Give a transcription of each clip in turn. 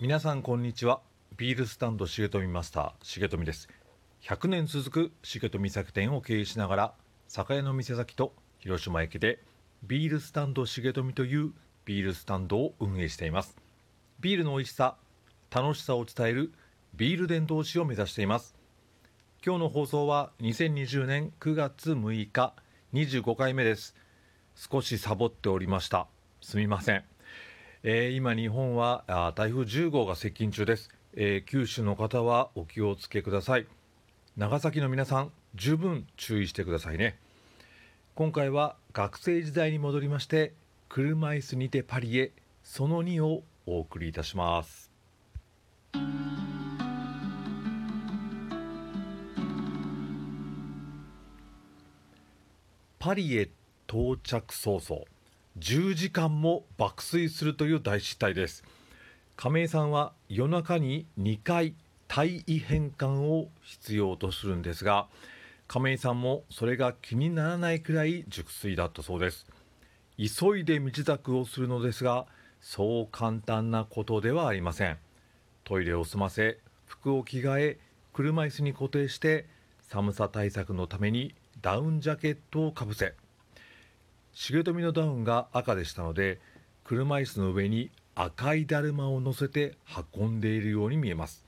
皆さんこんにちは。ビールスタンド重富マスター重富です。100年続く重富酒店を経営しながら酒屋の店先と広島駅でビールスタンド重富というビールスタンドを運営しています。ビールの美味しさ楽しさを伝えるビール伝道師を目指しています。今日の放送は2020年9月6日25回目です。少しサボっておりました。すみません。えー、今日本はあ台風10号が接近中です、えー、九州の方はお気をつけください。長崎の皆さん十分注意してくださいね。今回は学生時代に戻りまして車椅子にてパリへその2をお送りいたします。パリへ到着早々。10時間も爆睡するという大失態です。亀井さんは夜中に2回体位変換を必要とするんですが亀井さんもそれが気にならないくらい熟睡だったそうです。急いで身支度をするのですがそう簡単なことではありません。トイレを済ませ服を着替え車椅子に固定して寒さ対策のためにダウンジャケットをかぶせ重富のダウンが赤でしたので車椅子の上に赤いだるまを乗せて運んでいるように見えます。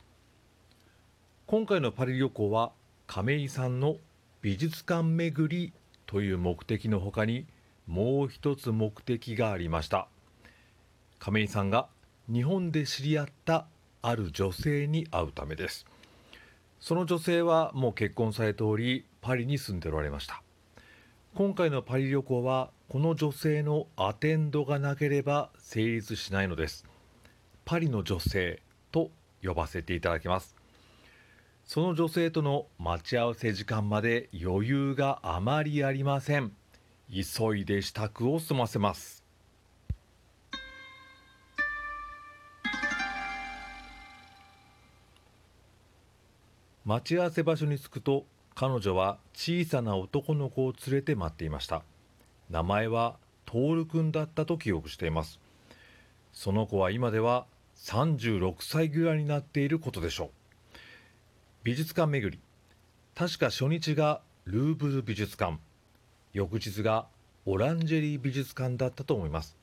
今回のパリ旅行は亀井さんの美術館巡りという目的のほかにもう一つ目的がありました。亀井さんが日本で知り合ったある女性に会うためです。その女性はもう結婚されておりパリに住んでおられました。今回のパリ旅行はこの女性のアテンドがなければ成立しないのです。パリの女性と呼ばせていただきます。その女性との待ち合わせ時間まで余裕があまりありません。急いで支度を済ませます。待ち合わせ場所に着くと彼女は小さな男の子を連れて待っていました。名前は徹君だったと記憶しています。その子は今では36歳ぐらいになっていることでしょう。美術館巡り。確か初日がルーブル美術館。翌日がオランジェリー美術館だったと思います。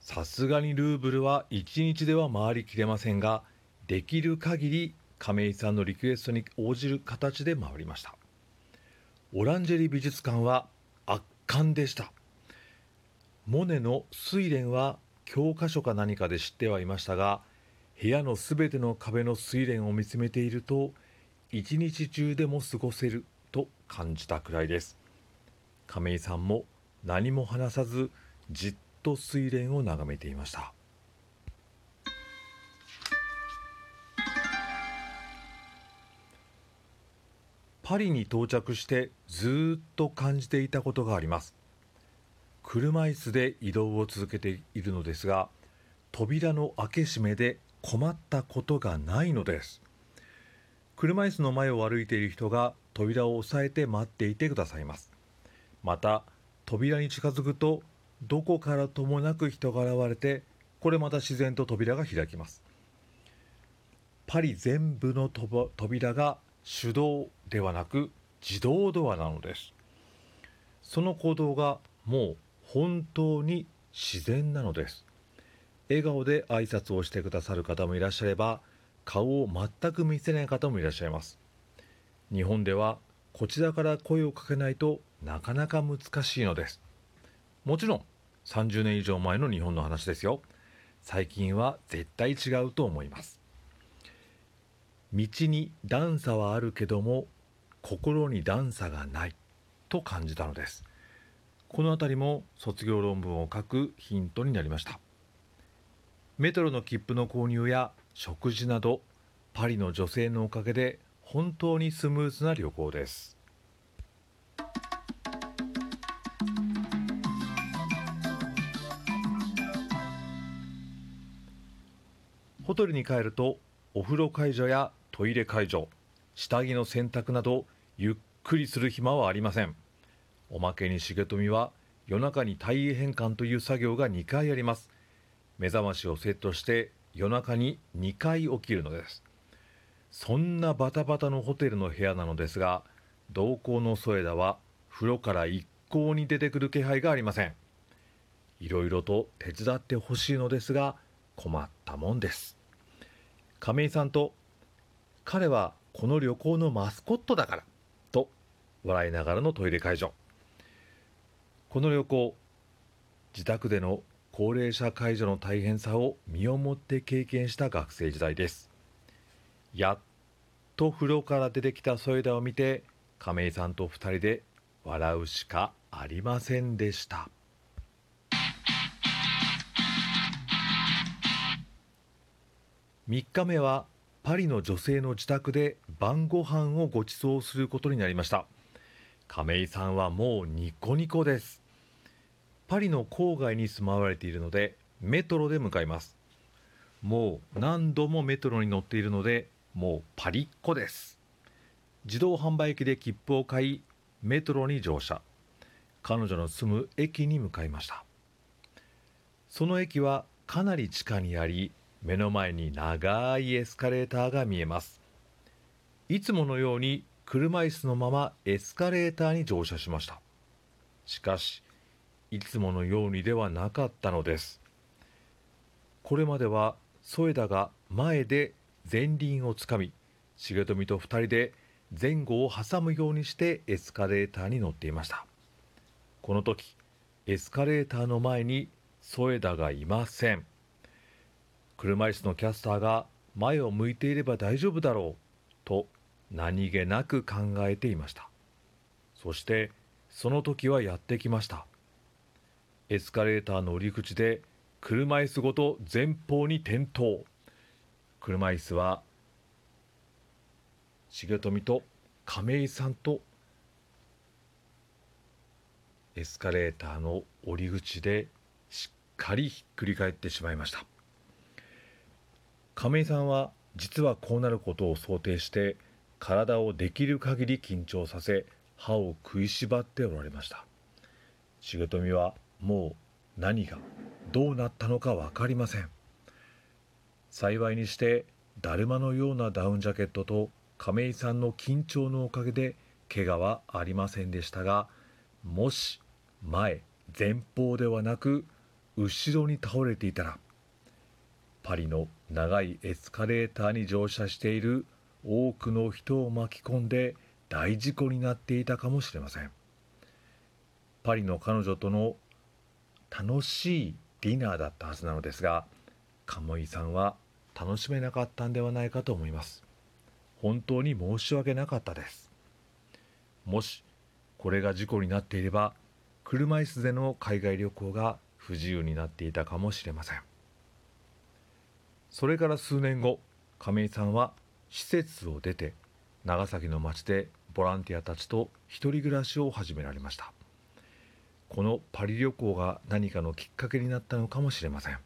さすがにルーブルは1日では回りきれませんができる限り亀井さんのリクエストに応じる形で回りました。オランジェリー美術館は圧巻でした。モネの「睡蓮」は教科書か何かで知ってはいましたが部屋のすべての壁の睡蓮を見つめていると一日中でも過ごせると感じたくらいです。亀井さんも何も話さずじっと睡蓮を眺めていました。パリに到着してずっと感じていたことがあります。車椅子で移動を続けているのですが扉の開け閉めで困ったことがないのです。車椅子の前を歩いている人が扉を押さえて待っていてくださいます。また扉に近づくとどこからともなく人が現れてこれまた自然と扉が開きます。パリ全部の扉が手動ではなく自動ドアなのです。その行動がもう本当に自然なのです。笑顔で挨拶をしてくださる方もいらっしゃれば顔を全く見せない方もいらっしゃいます。日本ではこちらから声をかけないとなかなか難しいのです。もちろん30年以上前の日本の話ですよ。最近は絶対違うと思います。道に段差はあるけども心に段差がないと感じたのです。この辺りも卒業論文を書くヒントになりました。メトロの切符の購入や食事などパリの女性のおかげで本当にスムーズな旅行です。ホテルに帰るとお風呂介助やトイレ介助下着の洗濯などゆっくりする暇はありません。おまけに重富は夜中に体位変換という作業が2回あります。目覚ましをセットして夜中に2回起きるのです。そんなバタバタのホテルの部屋なのですが同行の添田は風呂から一向に出てくる気配がありません。いろいろと手伝ってほしいのですが困ったもんです。亀井さんと彼はこの旅行のマスコットだからと笑いながらのトイレ解除この旅行自宅での高齢者介助の大変さを身をもって経験した学生時代です。やっと風呂から出てきた添田を見て亀井さんと2人で笑うしかありませんでした。3日目はパリの女性の自宅で晩ご飯をご馳走することになりました。亀井さんはもうニコニコです。パリの郊外に住まわれているのでメトロで向かいます。もう何度もメトロに乗っているのでもうパリッコです。自動販売機で切符を買いメトロに乗車。彼女の住む駅に向かいました。その駅はかなり地下にあり目の前に長いエスカレーターが見えます。いつものように車椅子のままエスカレーターに乗車しました。しかしいつものようにではなかったのです。これまでは添田が前で前輪をつかみ重富と2人で前後を挟むようにしてエスカレーターに乗っていました。この時エスカレーターの前に添田がいません。車椅子のキャスターが前を向いていれば大丈夫だろうと何気なく考えていました。そしてその時はやってきました。エスカレーターの売り口で車椅子ごと前方に転倒。車椅子は重富と亀井さんとエスカレーターの降り口でしっかりひっくり返ってしまいました。亀井さんは実はこうなることを想定して体をできる限り緊張させ歯を食いしばっておられました。重富はもう何がどうなったのか分かりません。幸いにしてだるまのようなダウンジャケットと亀井さんの緊張のおかげで怪我はありませんでしたがもし前前方ではなく後ろに倒れていたらパリの長いエスカレーターに乗車している多くの人を巻き込んで大事故になっていたかもしれません。パリの彼女との楽しいディナーだったはずなのですが鴨井さんは楽しめなかったんではないかと思います。本当に申し訳なかったです。もしこれが事故になっていれば車椅子での海外旅行が不自由になっていたかもしれません。それから数年後亀井さんは施設を出て長崎の町でボランティアたちと一人暮らしを始められました。このパリ旅行が何かのきっかけになったのかもしれません。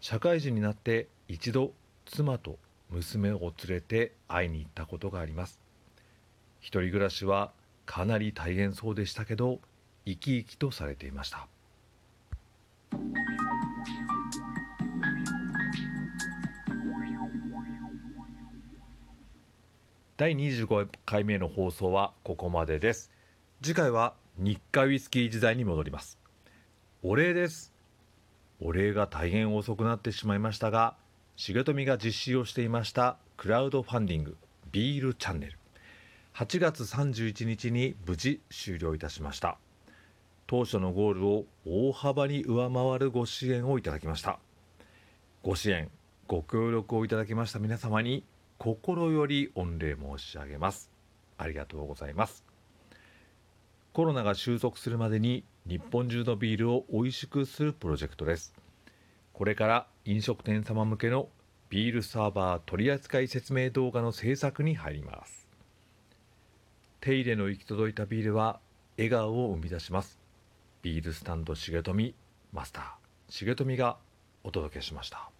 社会人になって一度妻と娘を連れて会いに行ったことがあります。一人暮らしはかなり大変そうでしたけど生き生きとされていました。第25回目の放送はここまでです。次回は日課ウイスキー時代に戻ります。お礼です。お礼が大変遅くなってしまいましたが重富が実施をしていましたクラウドファンディングビールチャンネル。8月31日に無事終了いたしました。当初のゴールを大幅に上回るご支援をいただきました。ご支援ご協力をいただきました皆様に心より御礼申し上げます。ありがとうございます。コロナが収束するまでに日本中のビールを美味しくするプロジェクトです。これから飲食店様向けのビールサーバー取扱説明動画の制作に入ります。手入れの行き届いたビールは笑顔を生み出します。ビールスタンド重富マスター重富がお届けしました。